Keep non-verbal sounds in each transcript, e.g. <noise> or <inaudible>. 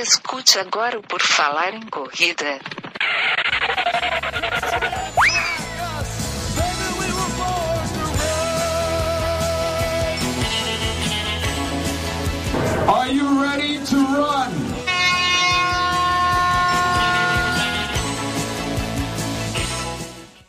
Escute agora o Por Falar em Corrida. Are you ready to run?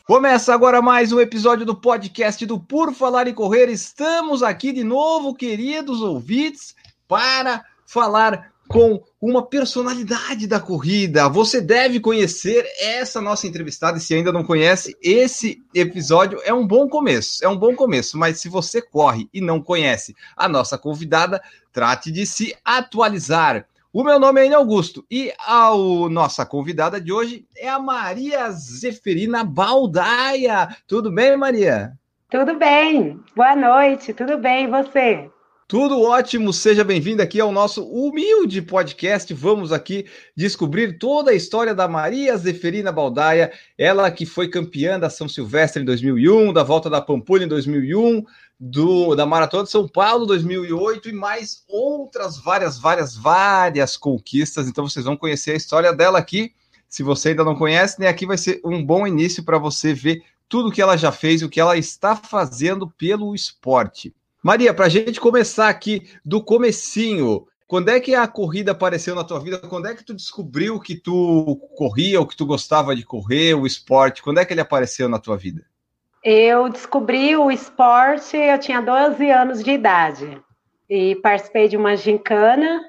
Começa agora mais um episódio do podcast do Por Falar em Correr. Estamos aqui de novo, queridos ouvintes, para falar com uma personalidade da corrida. Você deve conhecer essa nossa entrevistada, e se ainda não conhece, esse episódio é um bom começo. É um bom começo, mas se você corre e não conhece a nossa convidada, trate de se atualizar. O meu nome é Enio Augusto e a nossa convidada de hoje é a Maria Zeferina Baldaia. Tudo bem, Maria? Tudo bem. Boa noite. Tudo bem, e você? Tudo ótimo, seja bem-vindo aqui ao nosso humilde podcast. Vamos aqui descobrir toda a história da Maria Zeferina Baldaia, ela que foi campeã da São Silvestre em 2001, da Volta da Pampulha em 2001, do, da Maratona de São Paulo 2008 e mais outras várias, várias, várias conquistas. Então vocês vão conhecer a história dela aqui. Se você ainda não conhece, né, aqui vai ser um bom início para você ver tudo que ela já fez, o que ela está fazendo pelo esporte. Maria, para a gente começar aqui do comecinho, quando é que a corrida apareceu na tua vida? Quando é que tu descobriu que tu corria, ou que tu gostava de correr, o esporte? Quando é que ele apareceu na tua vida? Eu descobri o esporte, eu tinha 12 anos de idade e participei de uma gincana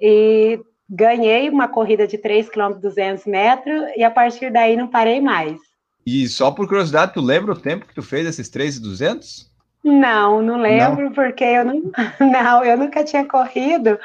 e ganhei uma corrida de 3 km 200 metros e a partir daí não parei mais. E só por curiosidade, tu lembra o tempo que tu fez esses 3,200? Não, não lembro, não? porque eu não, <laughs> não, eu nunca tinha corrido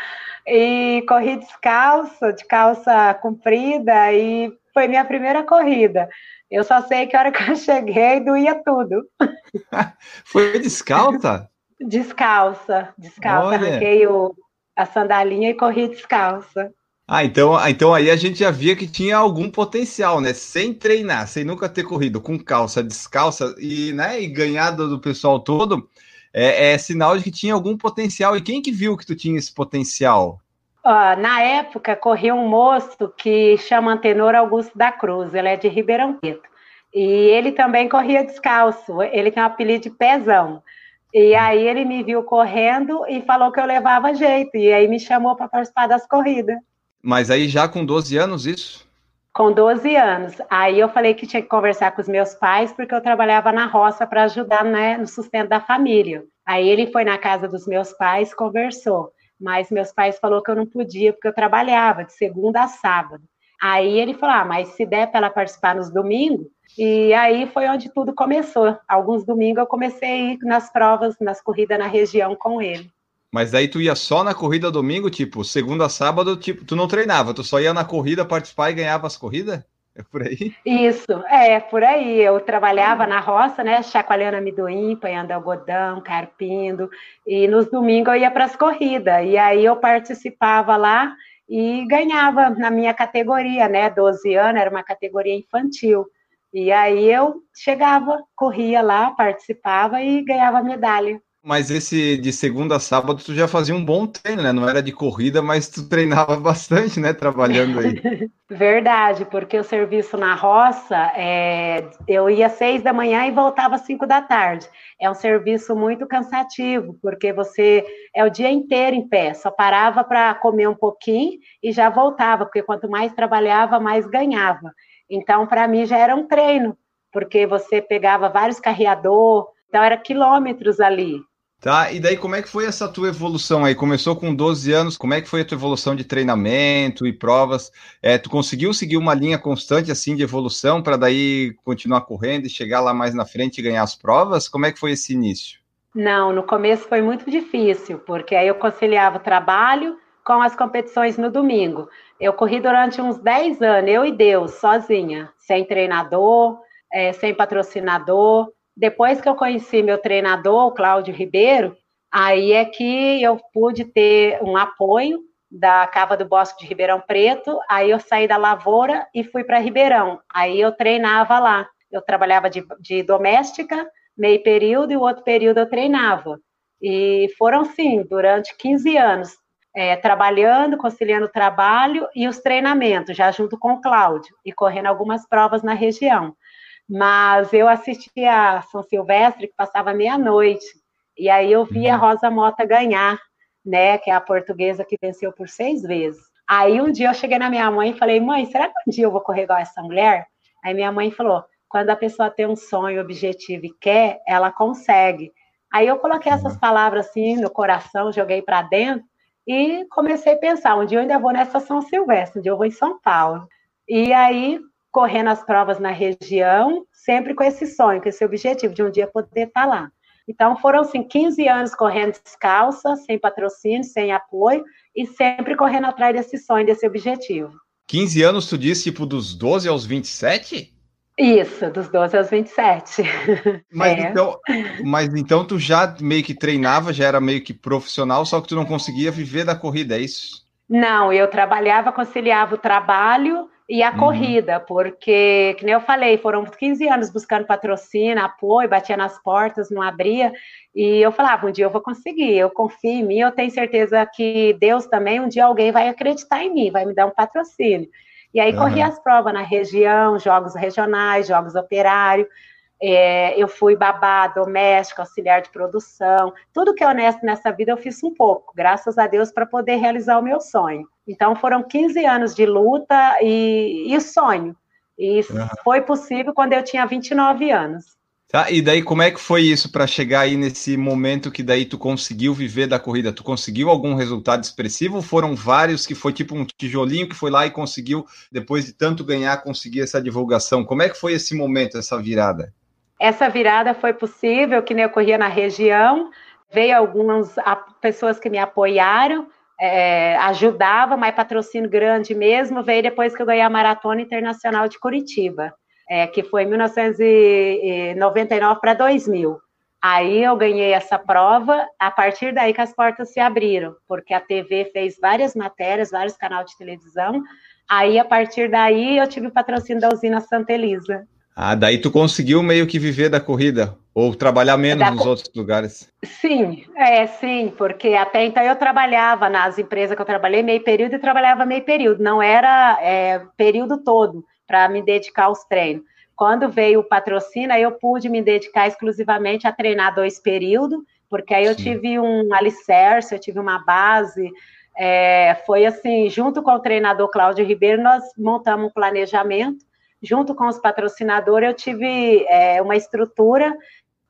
e corri descalço, de calça comprida, e foi minha primeira corrida. Eu só sei que a hora que eu <laughs> cheguei doía tudo. <laughs> foi descalça? Descalça, descalça. Olha. Arranquei o, a sandalinha e corri descalça. Ah, então, ah, então aí a gente já via que tinha algum potencial, né? Sem treinar, sem nunca ter corrido com calça, descalça e, né, e ganhado do pessoal todo, é, é, sinal de que tinha algum potencial. E quem que viu que tu tinha esse potencial? Uh, na época, corria um moço que chama Antenor Augusto da Cruz, ele é de Ribeirão Preto. E ele também corria descalço, ele tem um apelido de pezão. E aí ele me viu correndo e falou que eu levava jeito, e aí me chamou para participar das corridas. Mas aí já com 12 anos, isso? Com 12 anos. Aí eu falei que tinha que conversar com os meus pais, porque eu trabalhava na roça para ajudar né, no sustento da família. Aí ele foi na casa dos meus pais, conversou. Mas meus pais falaram que eu não podia, porque eu trabalhava de segunda a sábado. Aí ele falou: ah, mas se der para ela participar nos domingos. E aí foi onde tudo começou. Alguns domingos eu comecei a ir nas provas, nas corridas na região com ele. Mas daí tu ia só na corrida domingo, tipo, segunda a sábado, tipo, tu não treinava, tu só ia na corrida participar e ganhava as corridas? É por aí? Isso, é, por aí. Eu trabalhava na roça, né, chacoalhando amendoim, panhando algodão, carpindo, e nos domingos eu ia para as corridas, e aí eu participava lá e ganhava na minha categoria, né, 12 anos, era uma categoria infantil. E aí eu chegava, corria lá, participava e ganhava medalha. Mas esse de segunda a sábado tu já fazia um bom treino, né? Não era de corrida, mas tu treinava <laughs> bastante, né? Trabalhando aí. <laughs> Verdade, porque o serviço na roça, é... eu ia seis da manhã e voltava às cinco da tarde. É um serviço muito cansativo, porque você é o dia inteiro em pé, só parava para comer um pouquinho e já voltava, porque quanto mais trabalhava, mais ganhava. Então, para mim já era um treino, porque você pegava vários carreador, então era quilômetros ali. Tá, e daí como é que foi essa tua evolução aí? Começou com 12 anos, como é que foi a tua evolução de treinamento e provas? É, tu conseguiu seguir uma linha constante assim de evolução para daí continuar correndo e chegar lá mais na frente e ganhar as provas? Como é que foi esse início? Não, no começo foi muito difícil, porque aí eu conciliava o trabalho com as competições no domingo. Eu corri durante uns 10 anos, eu e Deus, sozinha, sem treinador, é, sem patrocinador. Depois que eu conheci meu treinador, o Cláudio Ribeiro, aí é que eu pude ter um apoio da Cava do Bosque de Ribeirão Preto. Aí eu saí da lavoura e fui para Ribeirão. Aí eu treinava lá. Eu trabalhava de, de doméstica, meio período, e o outro período eu treinava. E foram, sim, durante 15 anos. é, trabalhando, conciliando o trabalho e os treinamentos, já junto com o Cláudio, e correndo algumas provas na região. Mas eu assisti a São Silvestre, que passava meia-noite, e aí eu vi a uhum. Rosa Mota ganhar, né, que é a portuguesa que venceu por seis vezes. Aí um dia eu cheguei na minha mãe e falei, mãe, será que um dia eu vou correr igual essa mulher? Aí minha mãe falou, quando a pessoa tem um sonho, objetivo e quer, ela consegue. Aí eu coloquei essas uhum. palavras assim no coração, joguei para dentro e comecei a pensar, um dia eu ainda vou nessa São Silvestre, um dia eu vou em São Paulo. E aí, correndo as provas na região, sempre com esse sonho, com esse objetivo de um dia poder estar tá lá. Então, foram, assim, 15 anos correndo descalça, sem patrocínio, sem apoio, e sempre correndo atrás desse sonho, desse objetivo. 15 anos, tu disse, tipo, dos 12 aos 27? Isso, dos 12 aos 27. <laughs> Mas, é. então, mas então tu já meio que treinava, já era meio que profissional, só que tu não conseguia viver da corrida, é isso? Não, eu trabalhava, conciliava o trabalho e a uhum. corrida, porque, que nem eu falei, foram 15 anos buscando patrocínio, apoio, batia nas portas, não abria, e eu falava, um dia eu vou conseguir, eu confio em mim, eu tenho certeza que Deus também, um dia alguém vai acreditar em mim, vai me dar um patrocínio. E aí uhum. corri as provas na região, jogos regionais, jogos operários. É, eu fui babá, doméstica, auxiliar de produção. Tudo que é honesto nessa vida eu fiz um pouco, graças a Deus, para poder realizar o meu sonho. Então foram 15 anos de luta e, e sonho. E uhum. foi possível quando eu tinha 29 anos. Tá, e daí como é que foi isso para chegar aí nesse momento que daí tu conseguiu viver da corrida? Tu conseguiu algum resultado expressivo ou foram vários que foi tipo um tijolinho que foi lá e conseguiu, depois de tanto ganhar, conseguir essa divulgação? Como é que foi esse momento, essa virada? Essa virada foi possível, que nem eu corria na região, veio algumas pessoas que me apoiaram, é, ajudava, mas patrocínio grande mesmo, veio depois que eu ganhei a Maratona Internacional de Curitiba é, que foi em 1999 para 2000. Aí eu ganhei essa prova, a partir daí que as portas se abriram, porque a TV fez várias matérias, vários canais de televisão. Aí, a partir daí, eu tive o patrocínio da usina Santa Elisa. Ah, daí tu conseguiu meio que viver da corrida, ou trabalhar menos da... nos outros lugares? Sim, é, sim, porque até então eu trabalhava nas empresas que eu trabalhei meio período e trabalhava meio período, não era é, período todo para me dedicar aos treinos. Quando veio o patrocínio, eu pude me dedicar exclusivamente a treinar dois períodos, porque aí eu Sim. tive um alicerce, eu tive uma base. É, foi assim, junto com o treinador Cláudio Ribeiro, nós montamos um planejamento. Junto com os patrocinadores, eu tive é, uma estrutura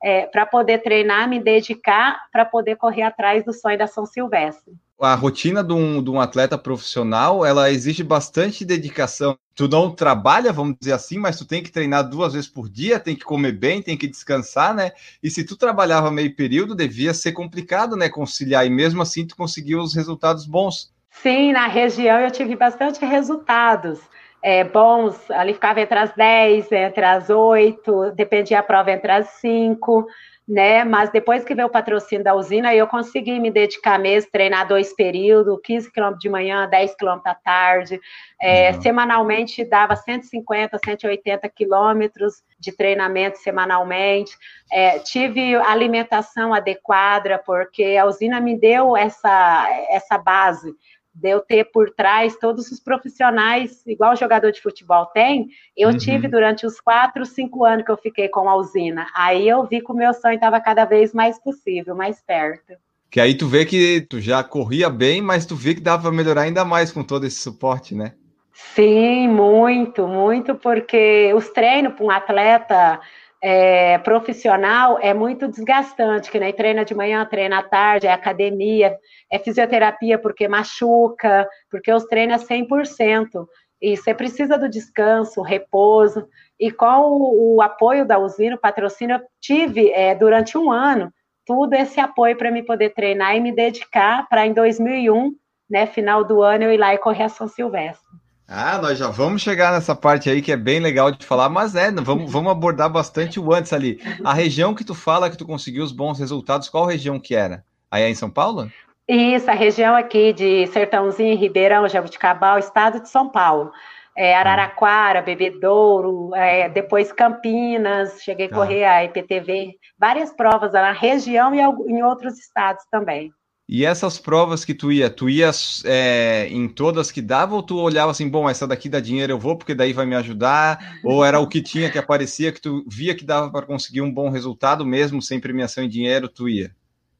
é, para poder treinar, me dedicar, para poder correr atrás do sonho da São Silvestre a rotina de um, de um, atleta profissional, ela exige bastante dedicação. Tu não trabalha, vamos dizer assim, mas tu tem que treinar duas vezes por dia, tem que comer bem, tem que descansar, né? E se tu trabalhava meio período, devia ser complicado, né, conciliar, e mesmo assim tu conseguiu os resultados bons. Sim, na região eu tive bastante resultados. É, bons, ali ficava entre as 10, entre as 8, dependia a prova entre as 5 né? Mas depois que veio o patrocínio da usina, eu consegui me dedicar mesmo, treinar dois períodos, 15 quilômetros de manhã, 10 quilômetros à tarde. É, uhum. Semanalmente dava 150, 180 quilômetros de treinamento semanalmente. É, tive alimentação adequada, porque a usina me deu essa, essa base de eu ter por trás todos os profissionais, igual o jogador de futebol tem, eu uhum. tive durante os quatro, cinco anos que eu fiquei com a usina. Aí eu vi que o meu sonho estava cada vez mais possível, mais perto. Que aí tu vê que tu já corria bem, mas tu vê que dava para melhorar ainda mais com todo esse suporte, né? Sim, muito, muito, porque os treinos para um atleta é, profissional é muito desgastante, que nem treina de manhã, treina à tarde, é academia, é fisioterapia porque machuca, porque os treinos é 100%. E você precisa do descanso, repouso. E com o, o apoio da usina, o patrocínio, eu tive é, durante um ano tudo esse apoio para me poder treinar e me dedicar para em 2001, né, final do ano, eu ir lá e correr a São Silvestre. Ah, nós já vamos chegar nessa parte aí que é bem legal de falar, mas é, vamos, vamos abordar bastante o antes ali. A região que tu fala que tu conseguiu os bons resultados, qual região que era? Aí é em São Paulo? Isso, a região aqui de Sertãozinho, Ribeirão, Jabuticabal, estado de São Paulo. É, Araraquara, Bebedouro, é, depois Campinas, cheguei a ah. correr a IPTV, várias provas na região e em outros estados também. E essas provas que tu ia, tu ia é, em todas que dava ou tu olhava assim, bom, essa daqui dá dinheiro, eu vou porque daí vai me ajudar? ou era o que tinha que aparecia que tu via que dava para conseguir um bom resultado mesmo sem premiação em dinheiro, tu ia?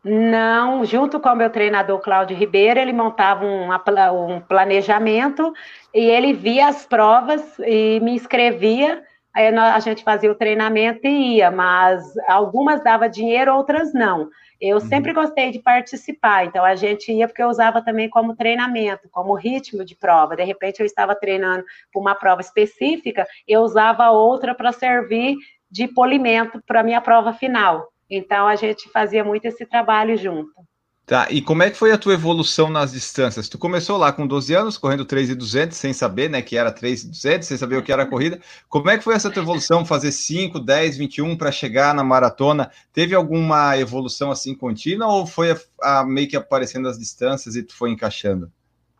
Não, junto com o meu treinador Cláudio Ribeiro, ele montava um, um planejamento e ele via as provas e me inscrevia. Aí a gente fazia o treinamento e ia, mas algumas dava dinheiro, outras não. Eu uhum. sempre gostei de participar, então a gente ia porque eu usava também como treinamento, como ritmo de prova. De repente eu estava treinando para uma prova específica, eu usava outra para servir de polimento para a minha prova final. Então a gente fazia muito esse trabalho junto. Tá, e como é que foi a tua evolução nas distâncias? Tu começou lá com 12 anos, correndo 3,200, sem saber, né, que era 3,200, sem saber o que era a corrida. Como é que foi essa tua evolução, fazer 5, 10, 21 para chegar na maratona? Teve alguma evolução assim contínua ou foi a, a, meio que aparecendo as distâncias e tu foi encaixando?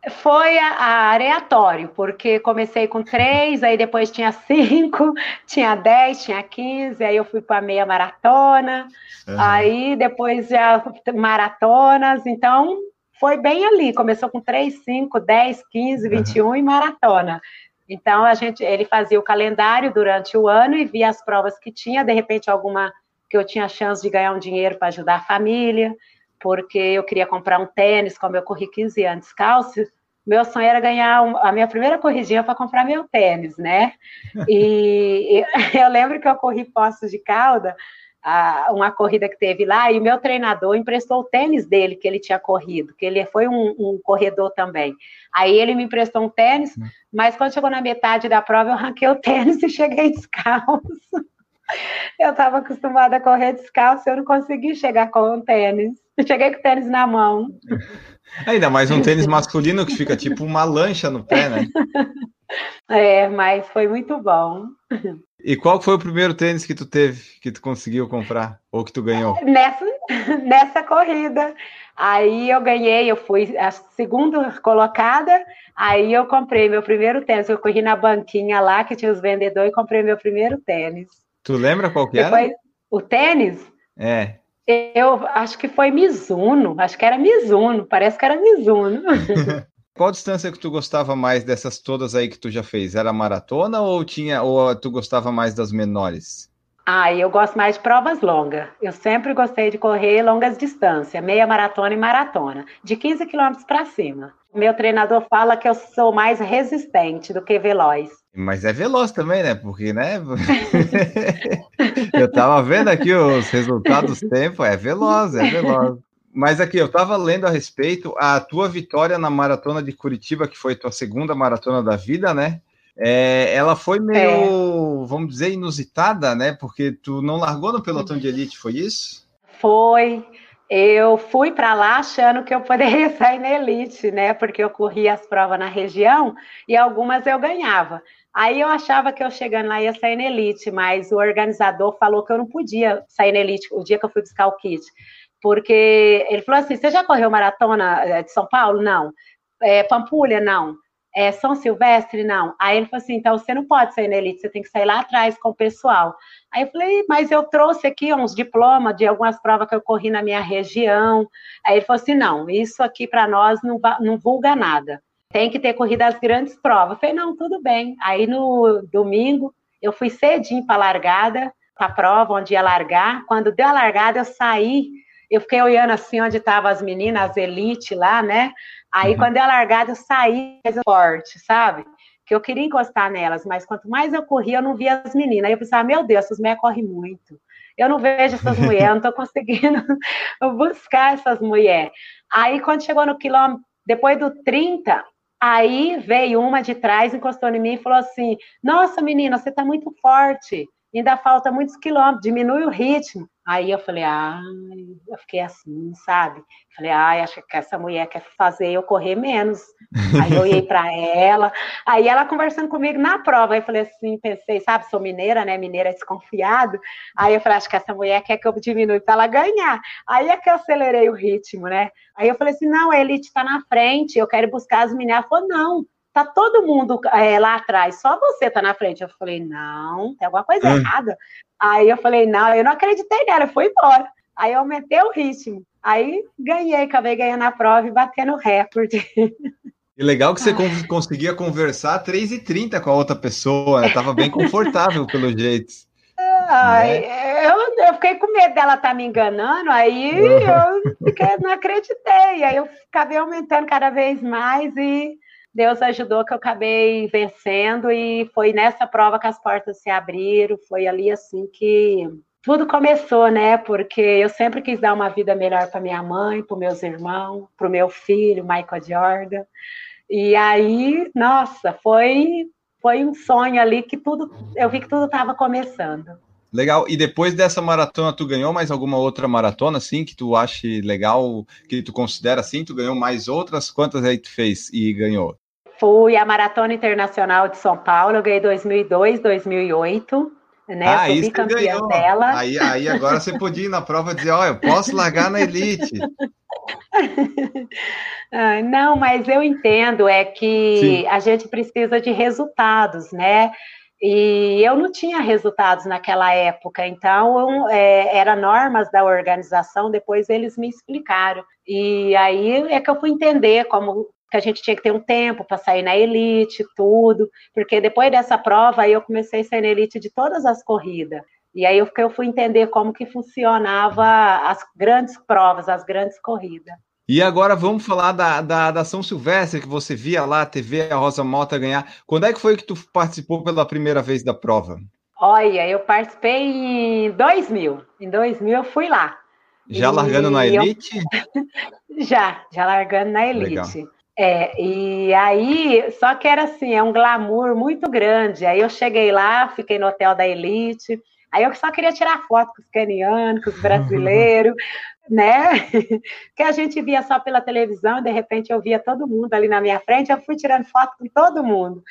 Foi aleatório, porque comecei com três, aí depois tinha <laughs> cinco, tinha dez, tinha quinze, aí eu fui para meia maratona, uhum. aí depois já maratonas, então foi bem ali, começou com três, cinco, dez, quinze, vinte e um e maratona. Então a gente, ele fazia o calendário durante o ano e via as provas que tinha, de repente alguma que eu tinha chance de ganhar um dinheiro para ajudar a família, porque eu queria comprar um tênis, como eu corri 15 anos descalço, meu sonho era ganhar um, a minha primeira corridinha para comprar meu tênis, né? E <laughs> eu lembro que eu corri Poços de Calda, uma corrida que teve lá, e o meu treinador emprestou o tênis dele, que ele tinha corrido, que ele foi um, um corredor também. Aí ele me emprestou um tênis, hum. mas quando chegou na metade da prova, eu ranquei o tênis e cheguei descalço. Eu estava acostumada a correr descalço, eu não consegui chegar com o tênis. Eu cheguei com o tênis na mão. Ainda mais um tênis masculino que fica tipo uma lancha no pé, né? <laughs> É, mas foi muito bom. E qual foi o primeiro tênis que tu teve, que tu conseguiu comprar? Ou que tu ganhou? <laughs> Nessa, nessa corrida. Aí eu ganhei, eu fui a segunda colocada, aí eu comprei meu primeiro tênis. Eu corri na banquinha lá, que tinha os vendedores, e comprei meu primeiro tênis. Tu lembra qual que Depois, era? O tênis? É. Eu acho que foi Mizuno, acho que era Mizuno, parece que era Mizuno. <laughs> Qual distância que tu gostava mais dessas todas aí que tu já fez? Era maratona ou tinha ou tu gostava mais das menores? Ah, eu gosto mais de provas longas. Eu sempre gostei de correr longas distâncias, meia maratona e maratona, de 15 quilômetros para cima. Meu treinador fala que eu sou mais resistente do que veloz. Mas é veloz também, né? Porque, né? <laughs> eu tava vendo aqui os resultados do tempo, é veloz, é veloz. Mas aqui, eu tava lendo a respeito, a tua vitória na maratona de Curitiba, que foi tua segunda maratona da vida, né? É, ela foi meio, é. vamos dizer, inusitada, né? Porque tu não largou no pelotão de elite, foi isso? Foi. Eu fui para lá achando que eu poderia <laughs> sair na elite, né? Porque eu corria as provas na região e algumas eu ganhava. Aí eu achava que eu chegando lá ia sair na elite, mas o organizador falou que eu não podia sair na elite o dia que eu fui buscar o kit. Porque ele falou assim: você já correu maratona eh, de São Paulo? Não. É, Pampulha? Não. É, São Silvestre? Não. Aí ele falou assim: então você não pode sair na elite, você tem que sair lá atrás com o pessoal. Aí eu falei: mas eu trouxe aqui uns diplomas de algumas provas que eu corri na minha região. Aí ele falou assim: não, isso aqui para nós não, não vulga nada tem que ter corrido as grandes provas. Eu falei, não, tudo bem. Aí no domingo, eu fui cedinho para a largada, para a prova, onde ia largar. Quando deu a largada, eu saí, eu fiquei olhando assim onde estavam as meninas, as elite lá, né? Aí, uhum. quando deu a largada, eu saí mais forte, sabe? Que eu queria encostar nelas, mas quanto mais eu corria, eu não via as meninas. Aí eu pensava, meu Deus, essas mulheres correm muito. Eu não vejo essas mulheres, eu não estou <laughs> conseguindo <laughs> buscar essas mulheres. Aí, quando chegou no quilômetro, depois do 30, Aí veio uma de trás, encostou em mim e falou assim: Nossa, menina, você está muito forte, ainda falta muitos quilômetros, diminui o ritmo. Aí eu falei, ai, eu fiquei assim, sabe? Falei, ai, acho que essa mulher quer fazer eu correr menos. Aí eu olhei para ela, aí ela conversando comigo na prova, aí eu falei assim, pensei, sabe, sou mineira, né? Mineira é desconfiado. Aí eu falei, acho que essa mulher quer que eu diminua para ela ganhar. Aí é que eu acelerei o ritmo, né? Aí eu falei assim, não, a Elite está na frente, eu quero buscar as meninas. Ela falou, não, tá todo mundo é, lá atrás, só você tá na frente. Eu falei, não, tem alguma coisa hum. errada. Aí eu falei, não, eu não acreditei nela, eu fui embora. Aí eu aumentei o ritmo. Aí ganhei, acabei ganhando a prova e batendo recorde. E legal que você ah. conseguia conversar 3h30 com a outra pessoa, né? Tava bem confortável pelo jeito. Ai, né? eu, eu fiquei com medo dela estar tá me enganando, aí eu fiquei, não acreditei. Aí eu acabei aumentando cada vez mais e Deus ajudou que eu acabei vencendo e foi nessa prova que as portas se abriram, foi ali assim que tudo começou, né? Porque eu sempre quis dar uma vida melhor para minha mãe, para meus irmãos, para o meu filho, Michael Jordan. E aí, nossa, foi foi um sonho ali que tudo, eu vi que tudo estava começando. Legal. E depois dessa maratona, tu ganhou mais alguma outra maratona, assim, que tu ache legal, que tu considera assim? Tu ganhou mais outras? Quantas aí tu fez e ganhou? Fui a Maratona Internacional de São Paulo, eu ganhei 2002, 2008 né? Ah, Sou bicampeã dela. Aí, aí agora você podia ir na prova e dizer, ó, oh, eu posso largar na elite. <laughs> Ah, não, mas eu entendo, é que Sim. a gente precisa de resultados, né? E eu não tinha resultados naquela época, então é, era normas da organização, depois eles me explicaram. E aí é que eu fui entender como que a gente tinha que ter um tempo para sair na elite, tudo, porque depois dessa prova aí eu comecei a sair na elite de todas as corridas. E aí eu, eu fui entender como que funcionava as grandes provas, as grandes corridas. E agora vamos falar da, da, da, São Silvestre, que você via lá a TV, a Rosa Mota ganhar. Quando é que foi que tu participou pela primeira vez da prova? Olha, eu participei em 2000. Em 2000 eu fui lá. Já e largando na elite? Eu... <laughs> já, já largando na elite. Legal. É, e aí, só que era assim, é um glamour muito grande. Aí eu cheguei lá, fiquei no hotel da Elite, aí eu só queria tirar foto com os canianos, com os brasileiros, <laughs> né? <laughs> Que a gente via só pela televisão, e de repente eu via todo mundo ali na minha frente, eu fui tirando foto com todo mundo.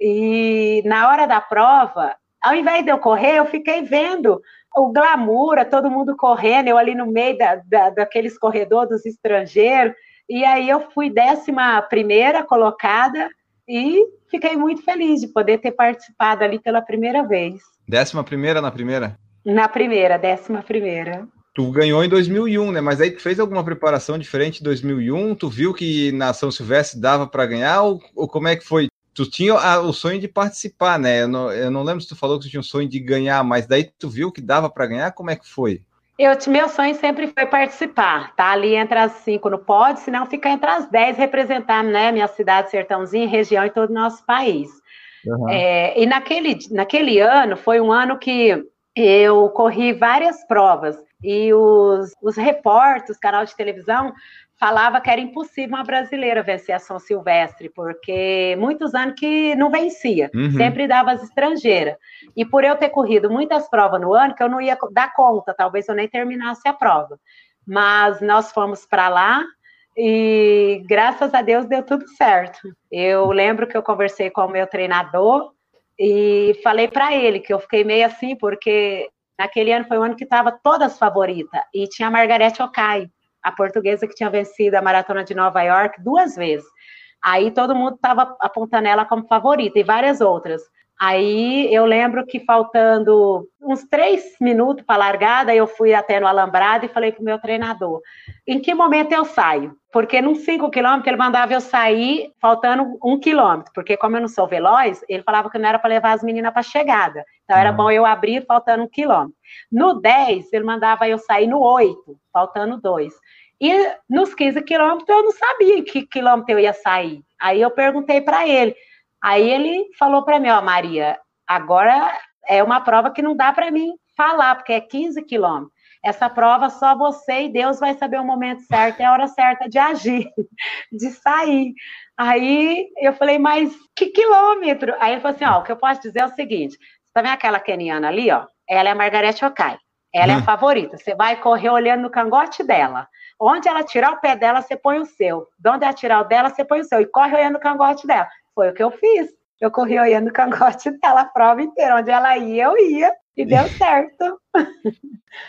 E na hora da prova, ao invés de eu correr, eu fiquei vendo o glamour, todo mundo correndo, eu ali no meio da, da, daqueles corredores dos estrangeiros. E aí eu fui décima primeira colocada e fiquei muito feliz de poder ter participado ali pela primeira vez. Décima primeira na primeira? Na primeira, décima primeira. Tu ganhou em 2001, né? Mas aí tu fez alguma preparação diferente em 2001? Tu viu que na São Silvestre dava para ganhar? Ou, ou, como é que foi? Tu tinha a, o sonho de participar, né? Eu não, eu não, lembro se tu falou que tu tinha um sonho de ganhar, mas daí tu viu que dava para ganhar? Como é que foi? Eu, meu sonho sempre foi participar, tá ali entre as cinco no pódio, senão ficar entre as dez, representar né, minha cidade, sertãozinho, região e todo o nosso país. Uhum. É, e naquele, naquele ano, foi um ano que eu corri várias provas, e os, os repórteres, canal de televisão, falava que era impossível uma brasileira vencer a São Silvestre, porque muitos anos que não vencia, uhum. sempre dava as estrangeiras. E por eu ter corrido muitas provas no ano, que eu não ia dar conta, talvez eu nem terminasse a prova. Mas nós fomos para lá e graças a Deus deu tudo certo. Eu lembro que eu conversei com o meu treinador e falei para ele que eu fiquei meio assim, porque naquele ano foi o ano que estava todas favoritas e tinha a Margarete Okai a portuguesa que tinha vencido a maratona de Nova York duas vezes. Aí todo mundo estava apontando ela como favorita e várias outras. Aí eu lembro que faltando uns três minutos para a largada, eu fui até no alambrado e falei para o meu treinador: em que momento eu saio? Porque num cinco quilômetros ele mandava eu sair faltando um quilômetro, porque como eu não sou veloz, ele falava que não era para levar as meninas para a chegada. Então era bom eu abrir faltando um quilômetro. No 10, ele mandava eu sair no 8, faltando dois. E nos 15 quilômetros eu não sabia em que quilômetro eu ia sair. Aí eu perguntei para ele. Aí ele falou para mim, ó, Maria, agora é uma prova que não dá para mim falar, porque é 15 quilômetros. Essa prova só você e Deus vai saber o momento certo e a hora certa de agir, <laughs> de sair. Aí eu falei, mas que quilômetro? Aí ele falou assim: ó, o que eu posso dizer é o seguinte: você tá vendo aquela keniana ali, ó? Ela é a Margarete Okai. Ela hum. é a hum. favorita. Você vai correr olhando no cangote dela. Onde ela tirar o pé dela, você põe o seu. De onde ela tirar o dela, você põe o seu. E corre olhando o cangote dela. Foi o que eu fiz. Eu corri olhando o cangote <laughs> dela a prova inteira. Onde ela ia, eu ia. E deu certo.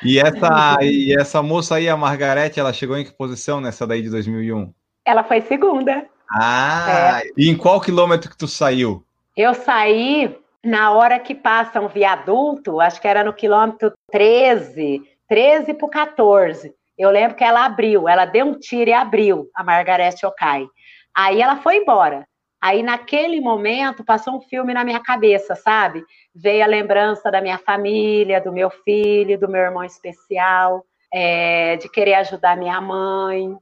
E essa, e essa moça aí, a Margarete, ela chegou em que posição nessa daí de 2001? Ela foi segunda. Ah, é. e em qual quilômetro que tu saiu? Eu saí na hora que passa um viaduto, acho que era no quilômetro 13, 13 para 14 Eu lembro que ela abriu, ela deu um tiro e abriu a Margarete Okai. Aí ela foi embora. Aí, naquele momento, passou um filme na minha cabeça, sabe? Veio a lembrança da minha família, do meu filho, do meu irmão especial, é, de querer ajudar minha mãe.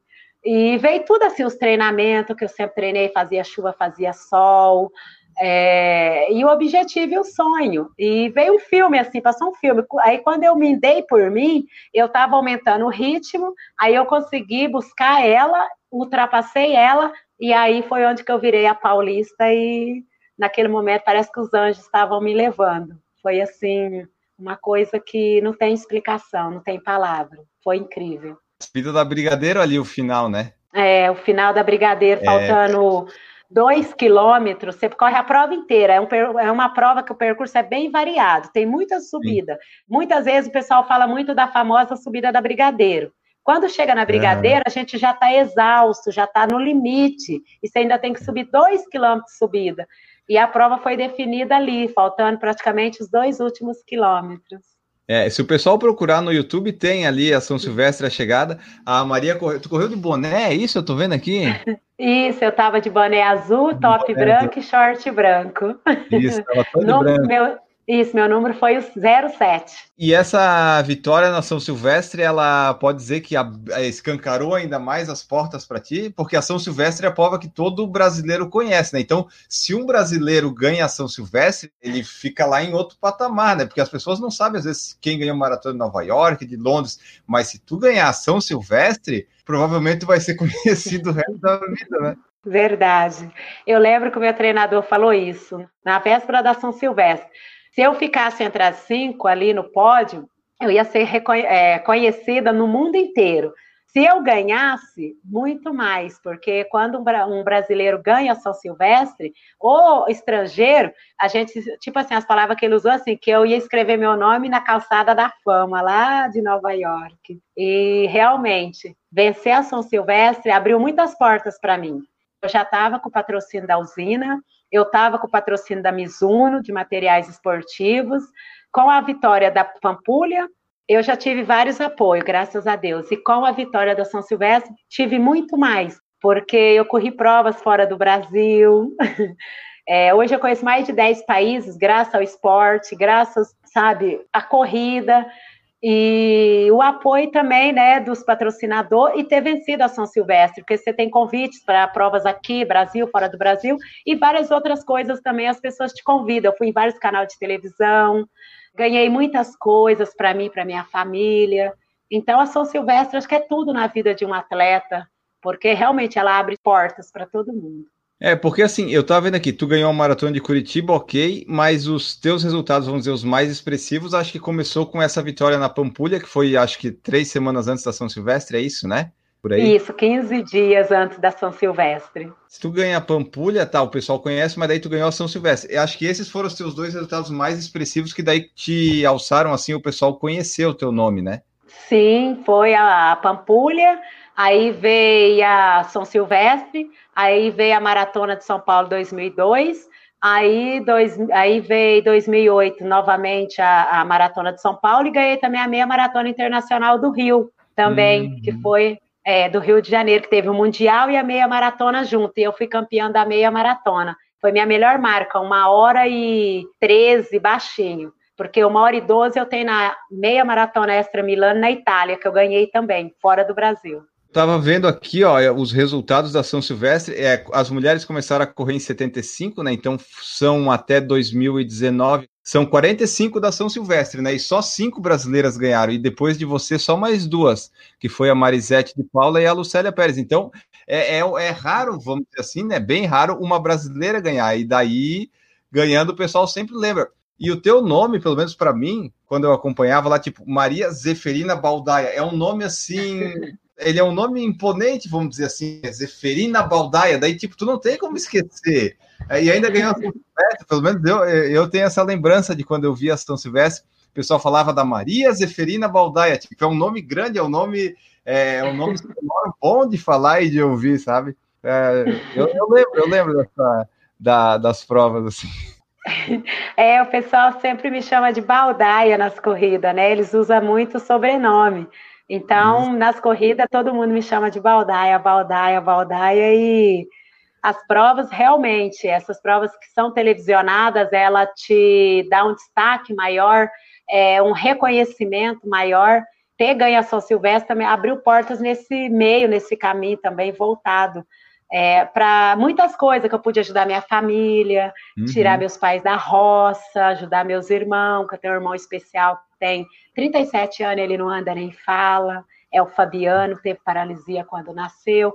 E veio tudo assim, os treinamentos que eu sempre treinei, fazia chuva, fazia sol. É, e o objetivo e o sonho. E veio um filme, assim, passou um filme. Aí, quando eu me dei por mim, eu estava aumentando o ritmo, aí eu consegui buscar ela, ultrapassei ela, e aí foi onde que eu virei a paulista e naquele momento parece que os anjos estavam me levando. Foi assim, uma coisa que não tem explicação, não tem palavra. Foi incrível. Vida da Brigadeiro ali, o final, né? É, o final da Brigadeiro, é... faltando dois quilômetros, você corre a prova inteira. É, um, é, uma prova que o percurso é bem variado, tem muita subida. Sim. Muitas vezes o pessoal fala muito da famosa subida da Brigadeiro. Quando chega na brigadeira, a gente já está exausto, já está no limite, e você ainda tem que subir dois quilômetros de subida. E a prova foi definida ali, faltando praticamente os dois últimos quilômetros. É, se o pessoal procurar no YouTube, tem ali a São Silvestre a chegada. A Maria correu. Tu correu de boné, é isso? Eu tô vendo aqui? <laughs> Isso, eu tava de boné azul, top boné branco azul. e short branco. Isso, todo <laughs> no, branco. Meu, isso, meu número foi o 07. E essa vitória na São Silvestre, ela pode dizer que escancarou ainda mais as portas para ti, porque a São Silvestre é a prova que todo brasileiro conhece, né? Então, se um brasileiro ganha a São Silvestre, ele fica lá em outro patamar, né? Porque as pessoas não sabem, às vezes, quem ganhou maratona de Nova York, de Londres, mas se tu ganhar a São Silvestre, provavelmente vai ser <laughs> conhecido o resto da vida, né? Verdade. Eu lembro que o meu treinador falou isso na véspera da São Silvestre. Se eu ficasse entre as cinco ali no pódio, eu ia ser é, conhecida no mundo inteiro. Se eu ganhasse, muito mais, porque quando um brasileiro ganha São Silvestre, ou estrangeiro, a gente, tipo assim, as palavras que ele usou assim, que eu ia escrever meu nome na calçada da fama, lá de Nova York. E realmente, vencer a São Silvestre abriu muitas portas para mim. Eu já estava com o patrocínio da usina, eu estava com o patrocínio da Mizuno, de materiais esportivos, com a vitória da Pampulha, eu já tive vários apoios, graças a Deus. E com a vitória da São Silvestre, tive muito mais, porque eu corri provas fora do Brasil. <laughs> É, hoje eu conheço mais de 10 países, graças ao esporte, graças, sabe, à corrida e o apoio também, né, dos patrocinadores e ter vencido a São Silvestre, porque você tem convites para provas aqui, Brasil, fora do Brasil, e várias outras coisas também as pessoas te convidam. Eu fui em vários canais de televisão, ganhei muitas coisas para mim, para minha família. Então a São Silvestre acho que é tudo na vida de um atleta, porque realmente ela abre portas para todo mundo. É, porque assim, eu tava vendo aqui, tu ganhou a maratona de Curitiba, ok, mas os teus resultados, vamos dizer, os mais expressivos, acho que começou com essa vitória na Pampulha, que foi, acho que, três semanas antes da São Silvestre, é isso, né? Por aí. Isso, 15 dias antes da São Silvestre. Se tu ganha a Pampulha, tá, o pessoal conhece, mas daí tu ganhou a São Silvestre. Eu acho que esses foram os teus dois resultados mais expressivos que daí te alçaram, assim, o pessoal conhecer o teu nome, né? Sim, foi a Pampulha, aí veio a São Silvestre, aí veio a Maratona de São Paulo 2002, aí, dois, aí veio 2008 novamente a, a, Maratona de São Paulo e ganhei também a meia Maratona Internacional do Rio, também, uhum. que foi é, do Rio de Janeiro, que teve o Mundial e a meia maratona junto, e eu fui campeã da meia maratona. Foi minha melhor marca, uma hora e 13, baixinho porque uma hora e doze eu tenho na meia maratona extra Milano na Itália, que eu ganhei também, fora do Brasil. Tava vendo aqui, ó, os resultados da São Silvestre. É, as mulheres começaram a correr em 75, né? Então são até 2019, são 45 da São Silvestre, né? E só cinco brasileiras ganharam. E depois de você, só mais duas, que foi a Marisete de Paula e a Lucélia Pérez. Então é, é, é raro, vamos dizer assim, né? Bem raro uma brasileira ganhar. E daí, ganhando, o pessoal sempre lembra. E o teu nome, pelo menos para mim, quando eu acompanhava lá, tipo, Maria Zeferina Baldaia, é um nome assim. <laughs> ele é um nome imponente, vamos dizer assim, Zeferina Baldaia, daí, tipo, tu não tem como esquecer. É, e ainda ganhou a São Silvestre, pelo menos eu, eu tenho essa lembrança de quando eu vi a São Silvestre, o pessoal falava da Maria Zeferina Baldaia, tipo, é um nome grande, é um nome, é, é um nome bom de falar e de ouvir, sabe? É, eu, eu, lembro, eu lembro dessa, da, das provas, assim. <laughs> É, o pessoal sempre me chama de baldaia nas corridas, né? Eles usam muito o sobrenome. Então, uhum. nas corridas, todo mundo me chama de Baldaia, Baldaia, Baldaia, e as provas, realmente, essas provas que são televisionadas, ela te dá um destaque maior, é, um reconhecimento maior. Ter ganho a São Silvestre também abriu portas nesse meio, nesse caminho também voltado é, para muitas coisas que eu pude ajudar minha família, uhum. tirar meus pais da roça, ajudar meus irmãos, que eu tenho um irmão especial que tem 37 anos, ele não anda nem fala, é o Fabiano, teve paralisia quando nasceu.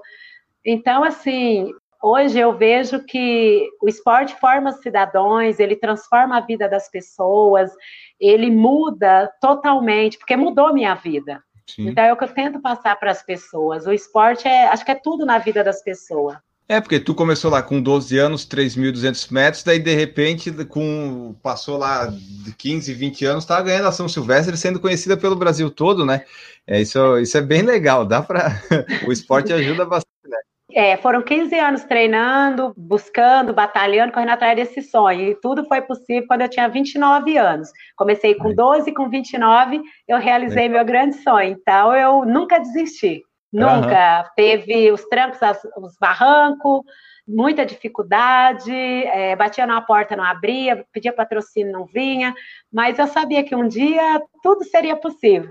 Então, assim, hoje eu vejo que o esporte forma cidadãos, ele transforma a vida das pessoas, ele muda totalmente, porque mudou minha vida. Sim. Então é o que eu tento passar para as pessoas. O esporte é, acho que é tudo na vida das pessoas. É, porque tu começou lá com 12 anos, 3.200 metros, daí de repente, com passou lá de 15, 20 anos, estava ganhando a São Silvestre, sendo conhecida pelo Brasil todo, né? É, isso, isso é bem legal, dá para. <laughs> o esporte ajuda bastante, né? É, foram 15 anos treinando, buscando, batalhando, correndo atrás desse sonho. E tudo foi possível quando eu tinha 29 anos. Comecei com 12, com 29, eu realizei meu grande sonho. Então, eu nunca desisti. Nunca. Uhum. Teve os trancos, os barrancos, muita dificuldade, é, batia na porta, não abria, pedia patrocínio, não vinha, mas eu sabia que um dia tudo seria possível.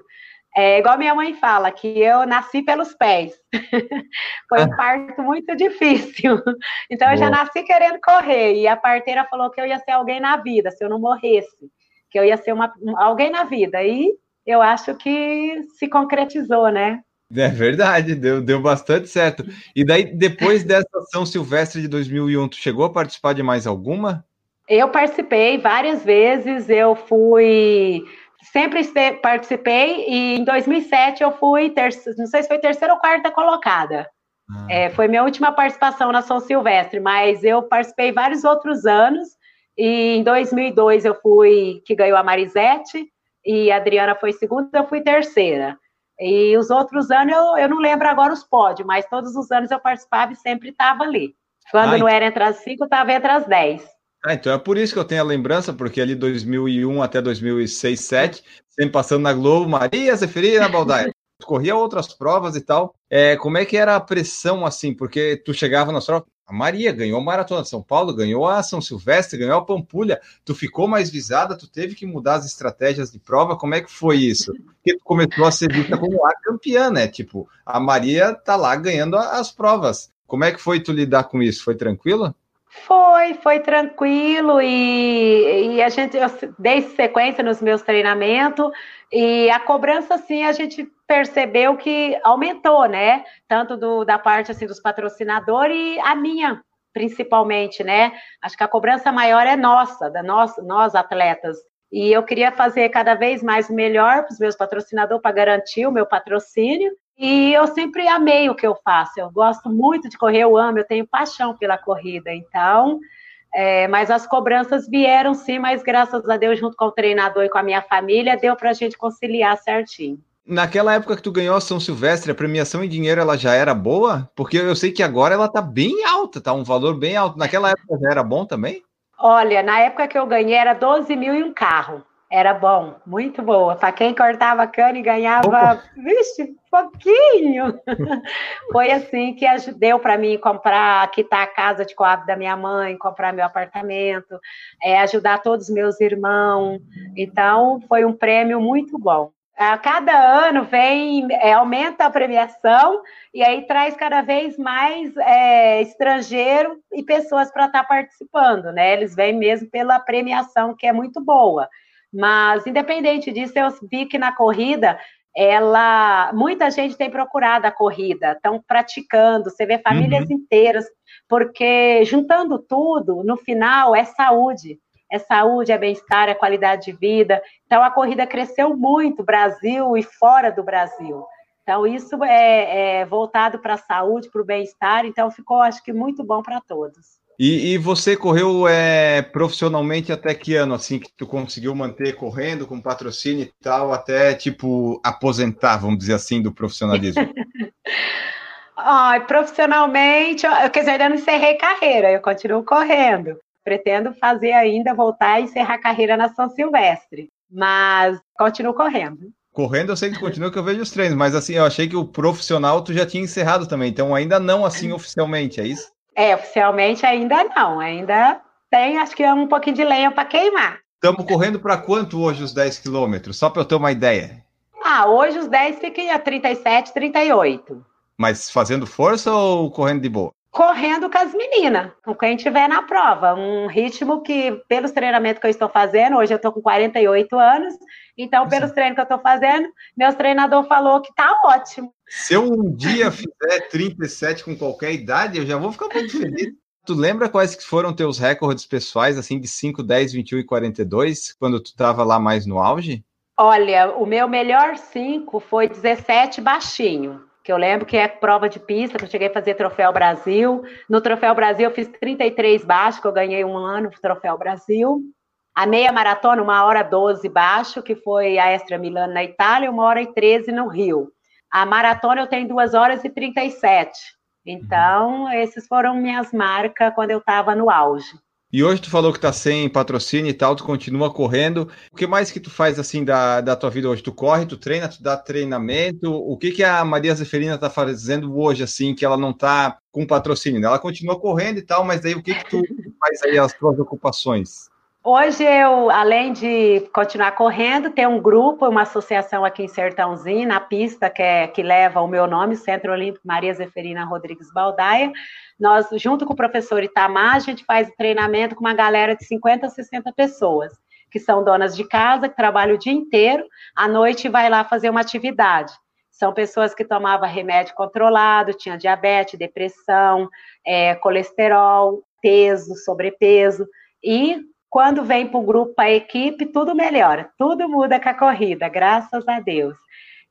É igual minha mãe fala, que eu nasci pelos pés. <laughs> Foi um parto muito difícil. <laughs> Então, eu já nasci querendo correr. E a parteira falou que eu ia ser alguém na vida, se eu não morresse. Que eu ia ser uma, alguém na vida. E eu acho que se concretizou, né? É verdade, deu, deu bastante certo. E daí, depois <laughs> dessa São Silvestre de 2001, tu chegou a participar de mais alguma? Eu participei várias vezes, eu fui sempre participei e em 2007 eu fui, não sei se foi terceira ou quarta colocada. Ah. É, foi minha última participação na São Silvestre, mas eu participei vários outros anos e em 2002 eu fui, que ganhou a Marisete e a Adriana foi segunda, eu fui terceira. E os outros anos eu, eu não lembro agora os pódios, mas todos os anos eu participava e sempre estava ali. Quando Ai. não era entre as cinco, estava entre as dez. Ah, então é por isso que eu tenho a lembrança, porque ali 2001 até 2006, 2007, sempre passando na Globo, Maria Zeferina Baldaia. <laughs> Corria outras provas e tal. É, como é que era a pressão assim? Porque tu chegava na prova, a Maria ganhou a Maratona de São Paulo, ganhou a São Silvestre, ganhou a Pampulha. Tu ficou mais visada, tu teve que mudar as estratégias de prova. Como é que foi isso? Porque tu começou a ser vista como a campeã, né? Tipo, a Maria tá lá ganhando as provas. Como é que foi tu lidar com isso? Foi tranquilo? Foi, foi tranquilo e, e a gente eu dei sequência nos meus treinamentos e a cobrança assim a gente percebeu que aumentou, né? Tanto do, da parte assim dos patrocinadores e a minha principalmente, né? Acho que a cobrança maior é nossa, da nós, nós atletas. E eu queria fazer cada vez mais melhor para os meus patrocinadores para garantir o meu patrocínio e eu sempre amei o que eu faço. Eu gosto muito de correr, eu amo, eu tenho paixão pela corrida. Então, é, mas as cobranças vieram sim, mas graças a Deus, junto com o treinador e com a minha família, deu para a gente conciliar certinho. Naquela época que tu ganhou a São Silvestre, a premiação em dinheiro ela já era boa? Porque eu sei que agora ela tá bem alta, tá um valor bem alto. Naquela época já era bom também? Olha, na época que eu ganhei era 12 mil e um carro. Era bom, muito boa. Para quem cortava cana e ganhava, Opa. vixe, pouquinho. <laughs> Foi assim que deu para mim comprar, quitar a casa de coab da minha mãe, comprar meu apartamento, é, ajudar todos os meus irmãos. Então, foi um prêmio muito bom. A cada ano vem, é, aumenta a premiação e aí traz cada vez mais é, estrangeiro e pessoas para estar tá participando, né? Eles vêm mesmo pela premiação, que é muito boa. Mas, independente disso, eu vi que na corrida, ela, muita gente tem procurado a corrida, estão praticando, você vê famílias uhum. inteiras, porque juntando tudo, no final, é saúde. É saúde, é bem-estar, é qualidade de vida. Então, a corrida cresceu muito, Brasil e fora do Brasil. Então, isso é, é voltado para a saúde, para o bem-estar. Então, ficou, acho que, muito bom para todos. E, e, você correu é, profissionalmente até que ano, assim, que tu conseguiu manter correndo com patrocínio e tal, até, tipo, aposentar, vamos dizer assim, do profissionalismo? <laughs> Ai, profissionalmente, eu, quer dizer, ainda não encerrei carreira, eu continuo correndo. Pretendo fazer ainda, voltar e encerrar carreira na São Silvestre, mas continuo correndo. Correndo eu sei que continua que eu vejo os treinos, mas assim, eu achei que o profissional tu já tinha encerrado também, então ainda não assim <laughs> oficialmente, é isso? É, oficialmente ainda não, ainda tem acho que é um pouquinho de lenha para queimar. Estamos correndo para quanto hoje os 10 quilômetros? Só para eu ter uma ideia. Ah, hoje os 10 ficam a 37, 38. Mas fazendo força ou correndo de boa? Correndo com as meninas, com quem tiver na prova. Um ritmo que, pelos treinamentos que eu estou fazendo, hoje eu estou com 48 anos, então, Sim. pelos treinos que eu estou fazendo, meu treinador falou que tá ótimo. Se eu um dia fizer 37 com qualquer idade, eu já vou ficar muito feliz. Tu lembra quais foram teus recordes pessoais, assim, de 5, 10, 21 e 42, quando tu estava lá mais no auge? Olha, o meu melhor 5 foi 17 baixinho, que eu lembro que é prova de pista, que eu cheguei a fazer Troféu Brasil. No Troféu Brasil eu fiz 33 baixo, que eu ganhei um ano no Troféu Brasil. A meia maratona, uma hora 12 baixo, que foi a Extra Milano na Itália, uma hora e 13 no Rio. A maratona eu tenho 2 horas e 37. Então, esses foram minhas marcas quando eu estava no auge. E hoje tu falou que tá sem patrocínio e tal, tu continua correndo. O que mais que tu faz assim da, da tua vida hoje? Tu corre, tu treina, tu dá treinamento? O que que a Maria Zeferina tá fazendo hoje assim que ela não tá com patrocínio? Ela continua correndo e tal, mas daí o que que tu faz aí as tuas ocupações? Hoje eu, além de continuar correndo, tem um grupo, uma associação aqui em Sertãozinho, na pista, que, é, que leva o meu nome, Centro Olímpico Maria Zeferina Rodrigues Baldaia. Nós, junto com o professor Itamar, a gente faz treinamento com uma galera de 50 60 pessoas, que são donas de casa, que trabalham o dia inteiro, à noite vai lá fazer uma atividade. São pessoas que tomavam remédio controlado, tinham diabetes, depressão, é, colesterol, peso, sobrepeso, e quando vem para o grupo, a equipe, tudo melhora, tudo muda com a corrida, graças a Deus.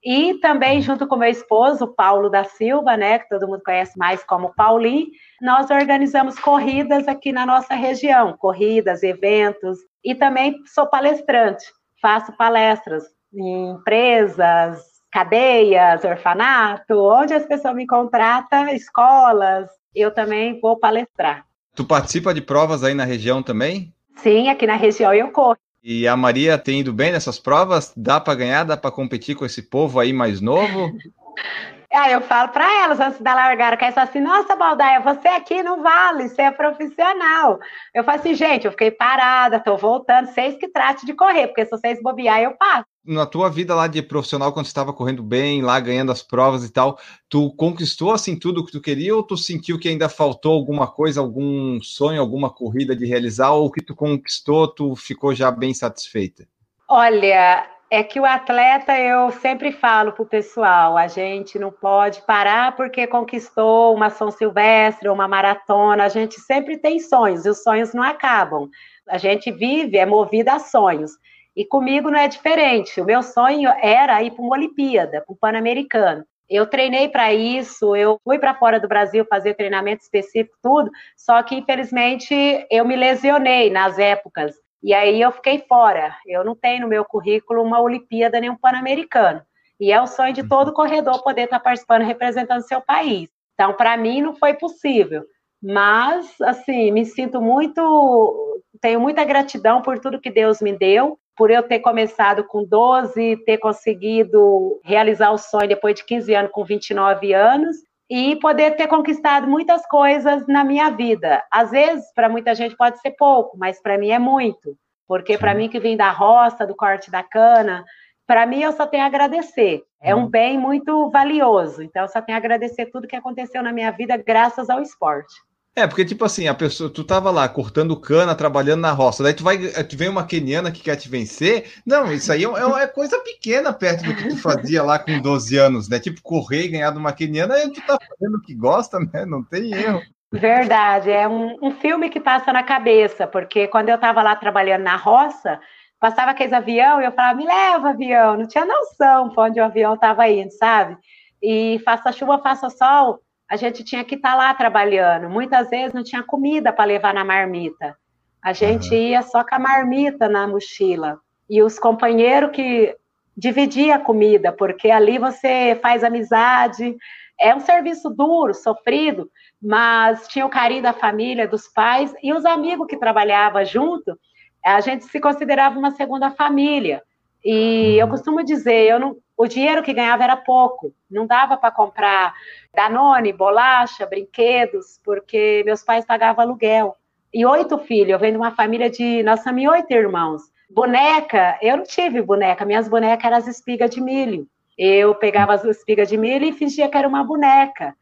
E também, junto com meu esposo, Paulo da Silva, né, que todo mundo conhece mais como Paulinho, nós organizamos corridas aqui na nossa região, corridas, eventos, e também sou palestrante, faço palestras em empresas, cadeias, orfanato, onde as pessoas me contratam, escolas, eu também vou palestrar. Tu participa de provas aí na região também? Sim, aqui na região eu corro. E a Maria tem ido bem nessas provas? Dá para ganhar? Dá para competir com esse povo aí mais novo? <laughs> Ah, eu falo para elas antes da largada, que é só assim, nossa, Baldaia, você aqui não vale, você é profissional. Eu falo assim, gente, eu fiquei parada, tô voltando, vocês que trate de correr, porque se vocês bobear, eu passo. Na tua vida lá de profissional, quando você estava correndo bem, lá ganhando as provas e tal, tu conquistou assim tudo que tu queria ou tu sentiu que ainda faltou alguma coisa, algum sonho, alguma corrida de realizar, ou que tu conquistou, tu ficou já bem satisfeita? Olha, é que o atleta, eu sempre falo para o pessoal, a gente não pode parar porque conquistou uma São Silvestre, uma maratona, a gente sempre tem sonhos, e os sonhos não acabam. A gente vive, é movida a sonhos. E comigo não é diferente. O meu sonho era ir para uma Olimpíada, para um Pan-Americano. Eu treinei para isso, eu fui para fora do Brasil fazer treinamento específico, tudo, só que infelizmente eu me lesionei nas épocas e aí eu fiquei fora. Eu não tenho no meu currículo uma Olimpíada nem um Pan-Americano. E é o sonho de todo corredor poder estar participando representando seu país. Então, para mim, não foi possível. Mas, assim, me sinto muito. Tenho muita gratidão por tudo que Deus me deu, por eu ter começado com 12, ter conseguido realizar o sonho depois de 15 anos, com 29 anos, e poder ter conquistado muitas coisas na minha vida. Às vezes, para muita gente pode ser pouco, mas para mim é muito, porque para mim que vem da roça, do corte da cana, para mim eu só tenho a agradecer. É um uhum. bem muito valioso, então eu só tenho a agradecer tudo que aconteceu na minha vida graças ao esporte. É, porque, tipo assim, a pessoa, tu tava lá cortando cana, trabalhando na roça, daí tu vai, tu vem uma keniana que quer te vencer. Não, isso aí é, é, coisa pequena perto do que tu fazia lá com 12 anos, né? Tipo, correr e ganhar de uma keniana, aí tu tá fazendo o que gosta, né? Não tem erro. Verdade, é um, um filme que passa na cabeça, porque quando eu tava lá trabalhando na roça, passava aqueles avião e eu falava, me leva, avião. Não tinha noção para onde o avião tava indo, sabe? E faça chuva, faça sol, a gente tinha que estar tá lá trabalhando. Muitas vezes não tinha comida para levar na marmita. A gente uhum. ia só com a marmita na mochila. E os companheiros que dividia a comida, porque ali você faz amizade. É um serviço duro, sofrido, mas tinha o carinho da família, dos pais e os amigos que trabalhavam junto. A gente se considerava uma segunda família. E eu costumo dizer, eu não, o dinheiro que ganhava era pouco, não dava para comprar Danone, bolacha, brinquedos, porque meus pais pagavam aluguel. E oito filhos, eu venho de uma família de, nós somos oito irmãos. Boneca, eu não tive boneca, minhas bonecas eram as espigas de milho. Eu pegava as espigas de milho e fingia que era uma boneca.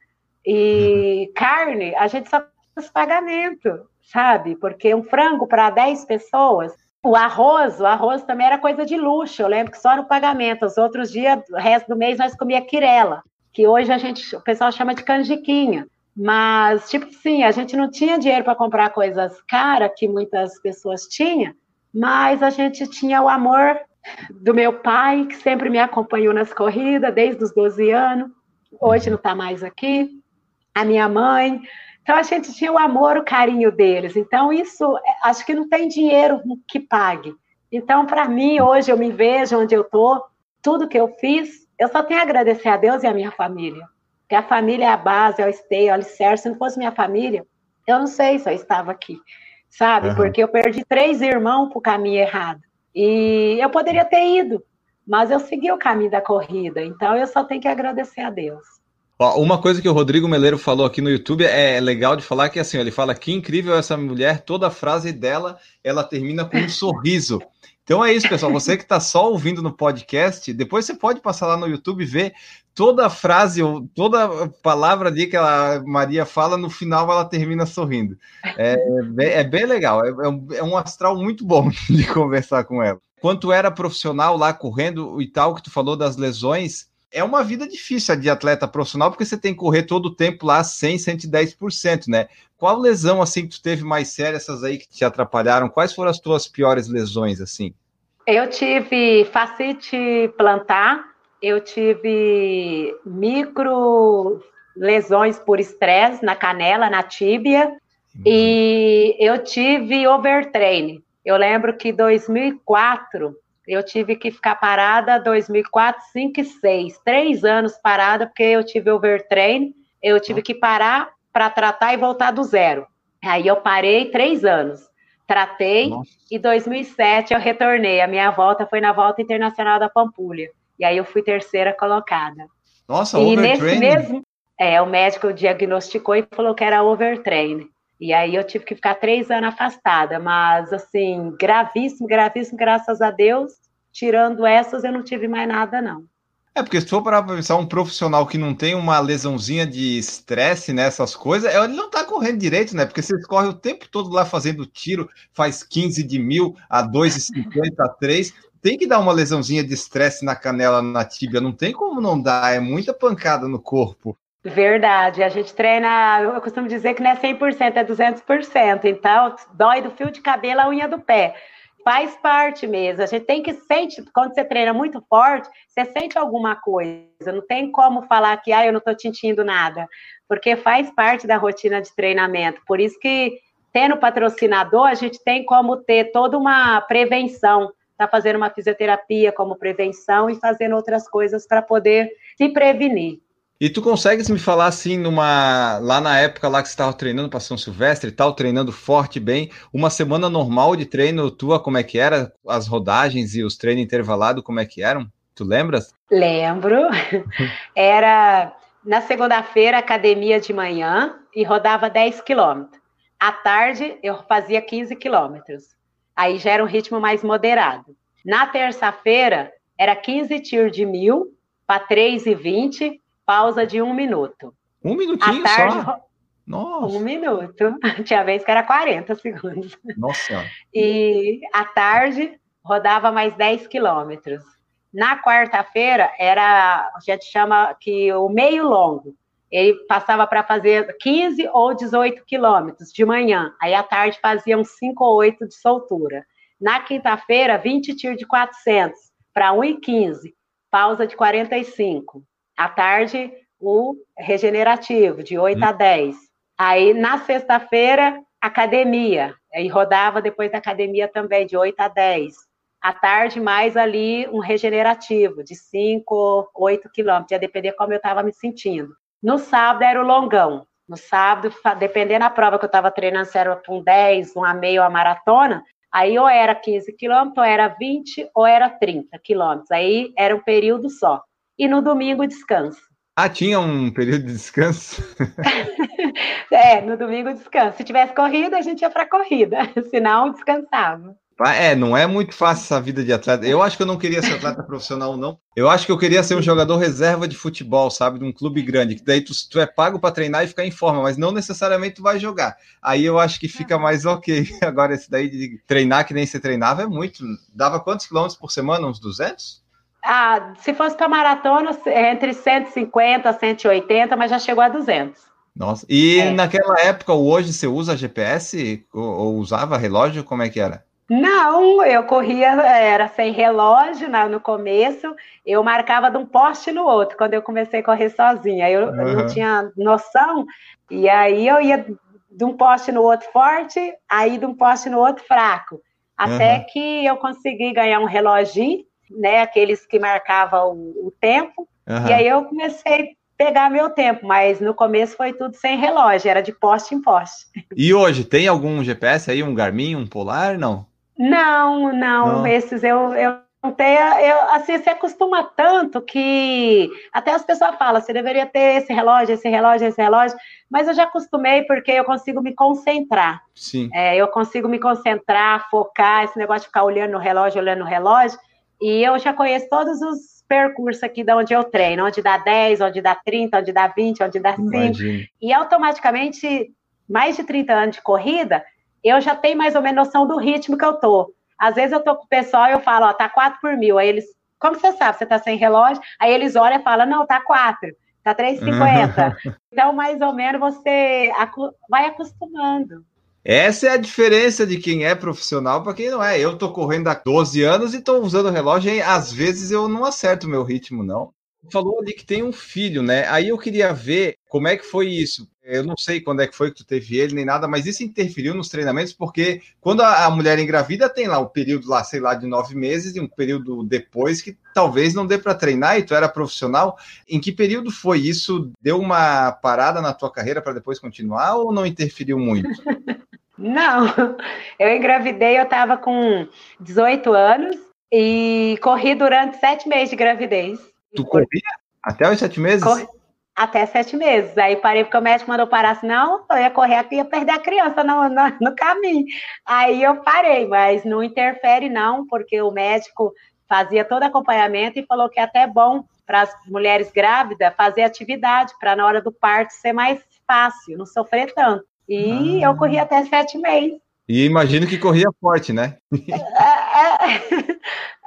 E carne, a gente só faz pagamento, sabe? Porque um frango para 10 pessoas, o arroz, o arroz também era coisa de luxo. Eu lembro que só no pagamento. Os outros dias, o resto do mês, nós comia quirela, que hoje a gente, o pessoal chama de canjiquinha. Mas, tipo assim, a gente não tinha dinheiro para comprar coisas caras que muitas pessoas tinham, mas a gente tinha o amor do meu pai, que sempre me acompanhou nas corridas desde os 12 anos. Hoje não está mais aqui. A minha mãe, então a gente tinha o amor, o carinho deles. Então isso, é, acho que não tem dinheiro que pague. Então para mim hoje eu me vejo onde eu tô, tudo que eu fiz, eu só tenho a agradecer a Deus e a minha família. Porque a família é a base, é o esteio, é o alicerce. Se não fosse minha família, eu não sei se eu estava aqui, sabe? Uhum. Porque eu perdi três irmãos para o caminho errado. E eu poderia ter ido, mas eu segui o caminho da corrida. Então eu só tenho que agradecer a Deus. Ó, uma coisa que o Rodrigo Meleiro falou aqui no YouTube é legal de falar que assim, ele fala que incrível essa mulher, toda a frase dela, ela termina com um <laughs> sorriso. Então é isso, pessoal. Você que está só ouvindo no podcast, depois você pode passar lá no YouTube e ver toda a frase, toda palavra ali que a Maria fala, no final ela termina sorrindo. É, é bem legal, é, é, um astral muito bom <laughs> de conversar com ela. Quanto era profissional lá correndo e tal, que tu falou das lesões, é uma vida difícil a de atleta profissional, porque você tem que correr todo o tempo lá 100, 110%, né? Qual lesão, assim, que tu teve mais séria, essas aí que te atrapalharam? Quais foram as tuas piores lesões, assim? Eu tive facite plantar, eu tive micro lesões por estresse na canela, na tíbia, uhum. e eu tive overtrain. Eu lembro que 2004 eu tive que ficar parada 2004, 5 e 6, três anos parada, porque eu tive overtrain, eu tive que parar para tratar e voltar do zero. Aí eu parei três anos, tratei, Nossa. e 2007 eu retornei. A minha volta foi na volta internacional da Pampulha. E aí eu fui terceira colocada. Nossa, e nesse mesmo, é, o médico diagnosticou e falou que era overtrain. E aí eu tive que ficar três anos afastada, mas assim, gravíssimo, gravíssimo, graças a Deus. Tirando essas, eu não tive mais nada, não. É, porque se for para pensar um profissional que não tem uma lesãozinha de estresse nessas coisas, ele não tá correndo direito, né? Porque você corre o tempo todo lá fazendo tiro, faz 15 de mil a 2,50 a 3. Tem que dar uma lesãozinha de estresse na canela, na tíbia. Não tem como não dar, é muita pancada no corpo. Verdade, a gente treina, eu costumo dizer que não é 100%, é 200%, então dói do fio de cabelo à unha do pé. Faz parte mesmo, a gente tem que sentir, quando você treina muito forte, você sente alguma coisa, não tem como falar que, ah, eu não estou sentindo nada, porque faz parte da rotina de treinamento, por isso que tendo patrocinador, a gente tem como ter toda uma prevenção, tá fazendo uma fisioterapia como prevenção e fazendo outras coisas para poder se prevenir. E tu consegues me falar assim, numa lá na época lá que você estava treinando para São Silvestre e tal, treinando forte bem, uma semana normal de treino tua, como é que era? As rodagens e os treinos intervalados, como é que eram? Tu lembras? Lembro. <laughs> Era na segunda-feira, academia de manhã e rodava 10 quilômetros. À tarde, eu fazia 15 quilômetros. Aí já era um ritmo mais moderado. Na terça-feira, era 15 tiros de mil para 3,20 pausa de um minuto. Um minutinho tarde, só? Nossa. Um minuto. <laughs> Tinha vez que era 40 segundos. Nossa. E à tarde rodava mais 10 quilômetros. Na quarta-feira era, a gente chama que o meio longo. Ele passava para fazer 15 ou 18 quilômetros de manhã. Aí à tarde fazia uns 5 ou 8 de soltura. Na quinta-feira, 20 tiros de 400 para 1,15. Pausa de 45. À tarde, o regenerativo, de 8 hum. a 10. Aí, na sexta-feira, academia. Aí rodava depois da academia também, de 8 a 10. À tarde, mais ali um regenerativo, de 5, 8 quilômetros, ia depender como eu estava me sentindo. No sábado era o longão. No sábado, dependendo da prova que eu estava treinando, se era um 10, um a meio, a maratona, Aí ou era 15 quilômetros, ou era 20, ou era 30 quilômetros. Aí era um período só. E no domingo, descanso. Ah, tinha um período de descanso? <laughs> é, no domingo, descanso. Se tivesse corrida, a gente ia para corrida, <laughs> senão descansava. É, não é muito fácil essa vida de atleta. Eu acho que eu não queria ser atleta <laughs> profissional, não. Eu acho que eu queria ser um jogador reserva de futebol, sabe? De um clube grande. Que daí tu, tu é pago para treinar e ficar em forma, mas não necessariamente tu vai jogar. Aí eu acho que fica mais ok. Agora, esse daí de treinar que nem você treinava é muito. Dava quantos quilômetros por semana? Uns 200? Ah, se fosse para maratona, entre 150 e 180, mas já chegou a 200. Nossa, e é. naquela época, hoje, você usa GPS ou, ou usava relógio? Como é que era? Não, eu corria, era sem relógio né, no começo, eu marcava de um poste no outro, quando eu comecei a correr sozinha. Eu, uhum. não tinha noção, e aí eu ia de um poste no outro forte, aí de um poste no outro fraco. Até uhum. que eu consegui ganhar um reloginho, né? Aqueles que marcavam o, o tempo, uhum. e aí eu comecei a pegar meu tempo, mas no começo foi tudo sem relógio, era de poste em poste. E hoje, tem algum GPS aí, um Garmin, um Polar, não? Não, não, não. esses eu, eu não tenho, eu, assim, se acostuma tanto que até as pessoas falam, você deveria ter esse relógio, esse relógio, esse relógio, mas eu já acostumei porque eu consigo me concentrar. Sim. É, eu consigo me concentrar, focar, esse negócio de ficar olhando no relógio, olhando no relógio, e eu já conheço todos os percursos aqui de onde eu treino, onde dá 10, onde dá 30, onde dá 20, onde dá 5. Imagina. E automaticamente, mais de 30 anos de corrida, eu já tenho mais ou menos noção do ritmo que eu tô. Às vezes eu tô com o pessoal e eu falo, ó, tá 4 por mil. Aí eles, como você sabe, você tá sem relógio? Aí eles olham e falam, não, tá 4, tá 3,50. <laughs> então, mais ou menos, você vai acostumando. Essa é a diferença de quem é profissional para quem não é. Eu tô correndo há 12 anos e tô usando relógio e às vezes eu não acerto o meu ritmo, não falou ali que tem um filho, né? Aí eu queria ver como é que foi isso. Eu não sei quando é que foi que tu teve ele, nem nada, mas isso interferiu nos treinamentos, porque quando a, mulher engravida tem lá o um período lá, sei lá, de nove meses e um período depois que talvez não dê para treinar e tu era profissional. Em que período foi isso? Deu uma parada na tua carreira para depois continuar ou não interferiu muito? <laughs> Não, <laughs> eu engravidei, eu estava com 18 anos e corri durante sete meses de gravidez. Tu corria até os sete meses? Corri até sete meses. Aí parei porque o médico mandou parar, senão eu ia correr aqui e ia perder a criança no, no, no, caminho. Aí eu parei, mas não interfere não, porque o médico fazia todo acompanhamento e falou que é até bom para as mulheres grávidas fazer atividade, para na hora do parto ser mais fácil, não sofrer tanto. E ah. eu corri até sete meses. E imagino que corria forte, né? É,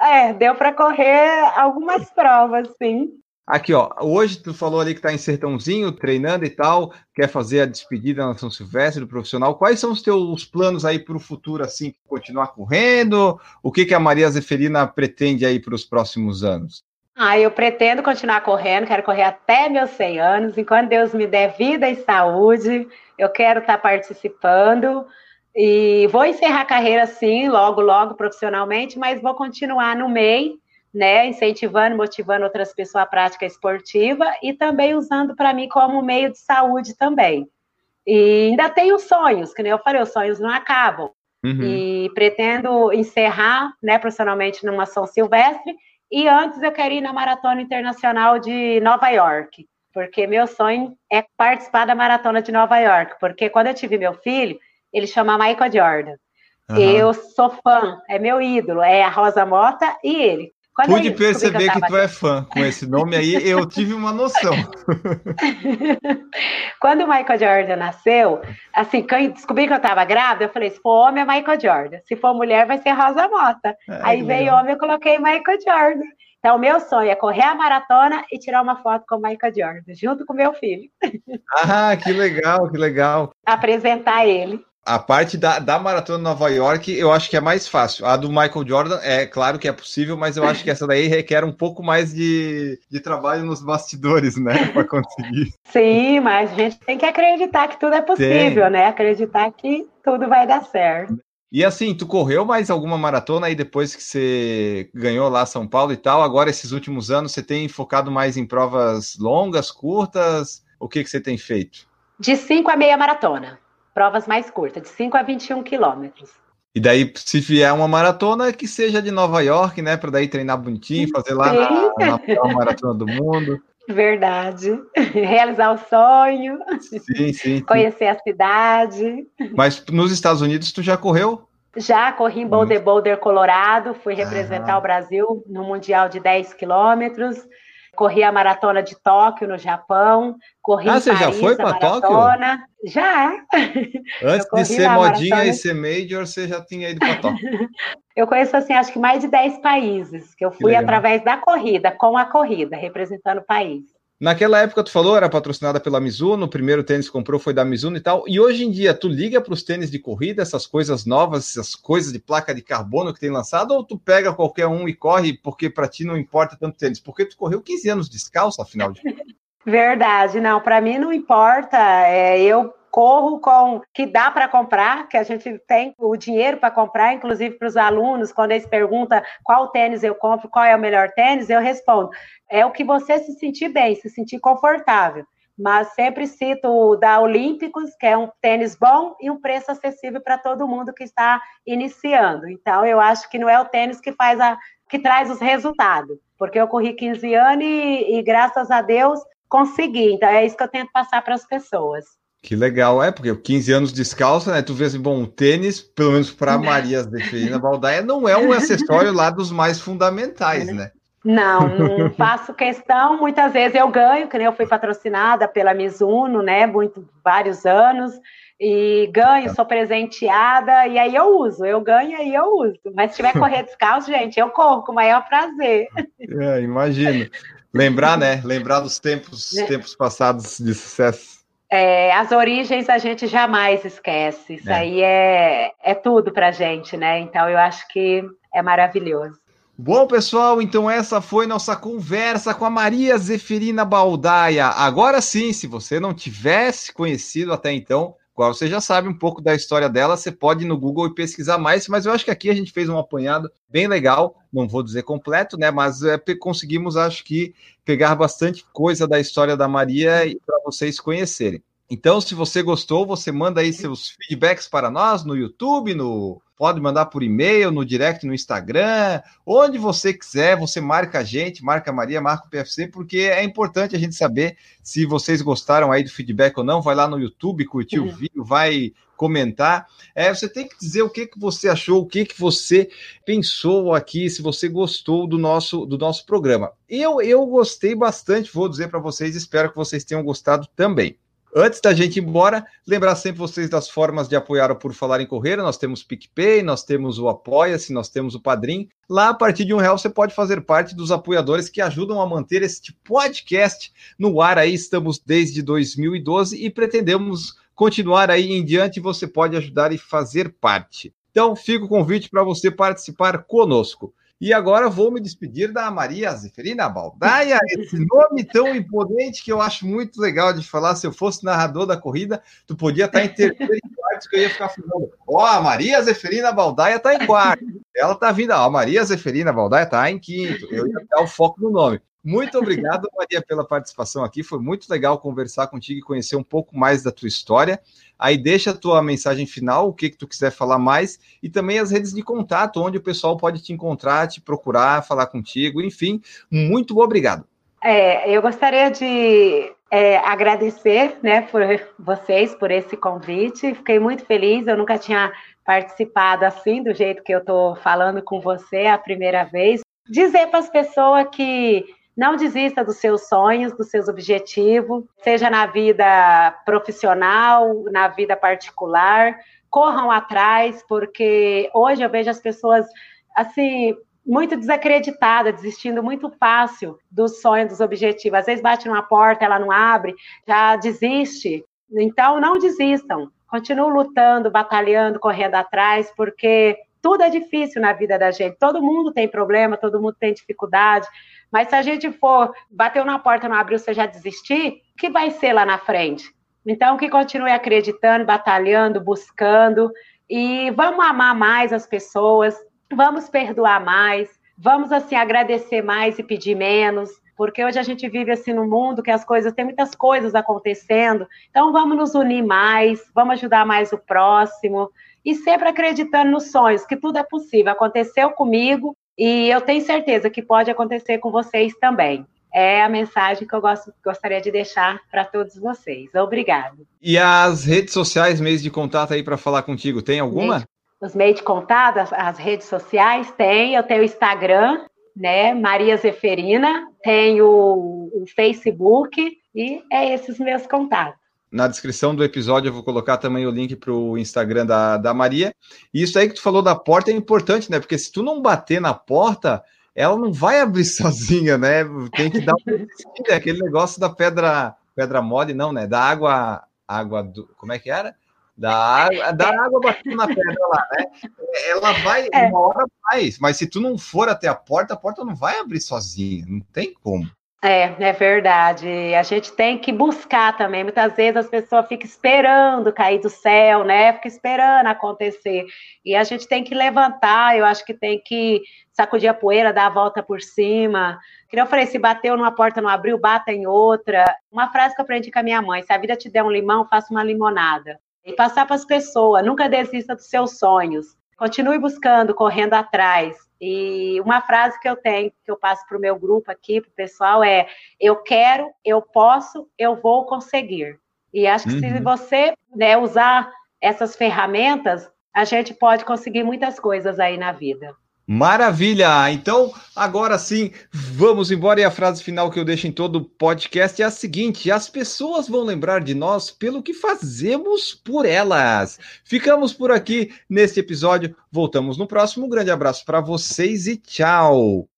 é, <laughs> é deu para correr algumas provas, sim. Aqui, ó, hoje tu falou ali que tá em Sertãozinho, treinando e tal, quer fazer a despedida na São Silvestre do profissional. Quais são os teus planos aí para o futuro, assim, continuar correndo? O que, que a Maria Zeferina pretende aí para os próximos anos? Ah, eu pretendo continuar correndo, quero correr até meus 100 anos, enquanto Deus me der vida e saúde, eu quero estar participando. E vou encerrar a carreira sim, logo, logo, profissionalmente, mas vou continuar no MEI, né, incentivando, motivando outras pessoas à prática esportiva e também usando para mim como meio de saúde também. E ainda tenho sonhos, que nem eu falei, os sonhos não acabam. Uhum. E pretendo encerrar, né, profissionalmente numa São Silvestre, e antes eu quero ir na Maratona Internacional de Nova York, porque meu sonho é participar da Maratona de Nova York, porque quando eu tive meu filho, ele chama Michael Jordan. Uhum. Eu sou fã, é meu ídolo, é a Rosa Mota e ele. Quando Pude perceber que, que, tu é fã com esse nome aí, eu tive uma noção. <laughs> Quando o Michael Jordan nasceu, assim, quando descobri que eu estava grávida, eu falei: se for homem é Michael Jordan, se for mulher vai ser Rosa Mota. É, aí veio legal. homem, eu coloquei Michael Jordan. Então, o meu sonho é correr a maratona e tirar uma foto com o Michael Jordan, junto com meu filho. Ah, que legal, que legal. <laughs> Apresentar ele. A parte da, da maratona de Nova York, eu acho que é mais fácil. A do Michael Jordan, é claro que é possível, mas eu acho que essa daí requer um pouco mais de, de trabalho nos bastidores, né? <laughs> Para conseguir. Sim, mas a gente tem que acreditar que tudo é possível, né? Acreditar que tudo vai dar certo. E assim, tu correu mais alguma maratona aí depois que você ganhou lá São Paulo e tal? Agora, esses últimos anos, você tem focado mais em provas longas, curtas? O que, que você tem feito? De 5 a meia maratona provas mais curtas, de 5 a 21 quilômetros. E daí, se vier uma maratona, que seja de Nova York, né? Para daí treinar bonitinho, fazer lá na, na maratona do mundo. Verdade. <laughs> Realizar o sonho. Sim, sim. Conhecer a cidade. Mas nos Estados Unidos, tu já correu? Já corri em Boulder, Boulder, Colorado. Fui representar ah. o Brasil no Mundial de 10 quilômetros. Corri a maratona de Tóquio, no Japão. Corri ah, você Paris, já foi para Tóquio? Já. Antes de ser modinha maratona. e ser major, você já tinha ido para Tóquio. <laughs> eu conheço, assim, acho que mais de 10 países, que eu fui que através da corrida, com a corrida, representando o país. Naquela época, tu falou, era patrocinada pela Mizuno, o primeiro tênis que comprou foi da Mizuno e tal. E hoje em dia, tu liga para os tênis de corrida, essas coisas novas, essas coisas de placa de carbono que tem lançado, ou tu pega qualquer um e corre porque para ti não importa tanto tênis? Porque tu correu 15 anos descalço, afinal de. <laughs> Verdade, não, para mim não importa. É, eu corro com que dá para comprar, que a gente tem o dinheiro para comprar, inclusive para os alunos, quando eles perguntam qual tênis eu compro, qual é o melhor tênis, eu respondo: é o que você se sentir bem, se sentir confortável. Mas sempre cito o da Olímpicos, que é um tênis bom e um preço acessível para todo mundo que está iniciando. Então, eu acho que não é o tênis que faz a que traz os resultados, porque eu corri 15 anos e, e graças a Deus consegui. Então, é isso que eu tento passar para as pessoas. Que legal, é, porque 15 anos descalça, né? Tu vê assim, bom, o tênis, pelo menos para Maria Zeferina Baldaia, não é um <laughs> acessório lá dos mais fundamentais, né? Não, não faço questão. Muitas vezes eu ganho, que nem eu fui patrocinada pela Mizuno, né? Muito, vários anos, e ganho, sou presenteada, e aí eu uso, eu ganho e eu uso. Mas se tiver correr descalço, <laughs> gente, eu corro com o maior prazer. É, imagino. Lembrar, né? Lembrar dos tempos, é. tempos passados de sucesso. É, as origens a gente jamais esquece. Isso é. aí é, é tudo pra gente, né? Então eu acho que é maravilhoso. Bom, pessoal, então essa foi nossa conversa com a Maria Zeferina Baldaia. Agora sim, se você não tivesse conhecido até então, qual você já sabe um pouco da história dela, você pode ir no Google e pesquisar mais, mas eu acho que aqui a gente fez um apanhado bem legal, não vou dizer completo, né, mas é, conseguimos, acho que, pegar bastante coisa da história da Maria para vocês conhecerem. Então, se você gostou, você manda aí seus feedbacks para nós no YouTube, no pode mandar por e-mail, no direct no Instagram, onde você quiser, você marca a gente, marca a Maria, marca o PFC, porque é importante a gente saber se vocês gostaram aí do feedback ou não. Vai lá no YouTube, curtir uhum. o vídeo, vai comentar. É, você tem que dizer o que, que você achou, o que, que você pensou aqui, se você gostou do nosso, do nosso programa. Eu, eu gostei bastante, vou dizer para vocês, espero que vocês tenham gostado também. Antes da gente ir embora, lembrar sempre vocês das formas de apoiar o Por Falar em Correr. Nós temos PicPay, nós temos o Apoia-se, nós temos o Padrim. Lá, a partir de um real, você pode fazer parte dos apoiadores que ajudam a manter este podcast no ar. Aí estamos desde 2012 e pretendemos continuar aí em diante. Você pode ajudar e fazer parte. Então, fica o convite para você participar conosco. E agora vou me despedir da Maria Zeferina Baldaia, esse nome tão imponente que eu acho muito legal de falar. Se eu fosse narrador da corrida, tu podia estar em terceiro e quarto, que eu ia ficar falando. Ó, oh, a Maria Zeferina Baldaia está em quarto. Ela está vindo, ó, a Maria Zeferina Baldaia está em quinto. Eu ia dar o foco no nome. Muito obrigado, Maria, pela participação aqui. Foi muito legal conversar contigo e conhecer um pouco mais da tua história. Aí deixa a tua mensagem final, o que que tu quiser falar mais, e também as redes de contato, onde o pessoal pode te encontrar, te procurar, falar contigo, enfim. Muito obrigado. É, eu gostaria de é, agradecer né, por vocês por esse convite. Fiquei muito feliz, eu nunca tinha participado assim, do jeito que eu estou falando com você a primeira vez. Dizer para as pessoas que não desista dos seus sonhos, dos seus objetivos, seja na vida profissional, na vida particular. Corram atrás, porque hoje eu vejo as pessoas assim muito desacreditada, desistindo muito fácil dos sonhos, dos objetivos. Às vezes bate numa porta, ela não abre, já desiste. Então, não desistam. Continuem lutando, batalhando, correndo atrás, porque tudo é difícil na vida da gente. Todo mundo tem problema, todo mundo tem dificuldade. Mas se a gente for, bateu na porta, não abriu, você já desistir, o que vai ser lá na frente? Então, que continue acreditando, batalhando, buscando, e vamos amar mais as pessoas, vamos perdoar mais, vamos, assim, agradecer mais e pedir menos, porque hoje a gente vive assim no mundo que as coisas, tem muitas coisas acontecendo, então vamos nos unir mais, vamos ajudar mais o próximo, e sempre acreditando nos sonhos, que tudo é possível. Aconteceu comigo e eu tenho certeza que pode acontecer com vocês também. É a mensagem que eu gosto, gostaria de deixar para todos vocês. Obrigado. E as redes sociais, meios de contato aí para falar contigo, tem alguma? Os meios de contato, as, as redes sociais, tem. Eu tenho o Instagram, né? Maria Zeferina, tenho o, o Facebook e é esses meus contatos na descrição do episódio eu vou colocar também o link para o Instagram da, da Maria. E isso aí que tu falou da porta é importante, né? Porque se tu não bater na porta, ela não vai abrir <laughs> sozinha, né? Tem que dar um aquele negócio da pedra, pedra mole, não, né? Da água, água do, como é que era? Da água, da água batendo na pedra lá, né? Ela vai, é. uma hora mais, mas se tu não for até a porta, a porta não vai abrir sozinha, não tem como. É, é verdade. A gente tem que buscar também. Muitas vezes as pessoas ficam esperando cair do céu, né? Fica esperando acontecer. E a gente tem que levantar, eu acho que tem que sacudir a poeira, dar a volta por cima. Que eu falei, se bateu numa porta, não abriu, bata em outra. Uma frase que eu aprendi com a minha mãe: se a vida te der um limão, faça uma limonada. E passar para as pessoas, nunca desista dos seus sonhos. Continue buscando, correndo atrás e uma frase que eu tenho, que eu passo para o meu grupo aqui, para o pessoal, é: eu quero, eu posso, eu vou conseguir. E acho que uhum. se você né, usar essas ferramentas, a gente pode conseguir muitas coisas aí na vida. Maravilha! Então, agora sim, vamos embora. E a frase final que eu deixo em todo podcast é a seguinte: as pessoas vão lembrar de nós pelo que fazemos por elas. Ficamos por aqui neste episódio. Voltamos no próximo. Um grande abraço para vocês e tchau!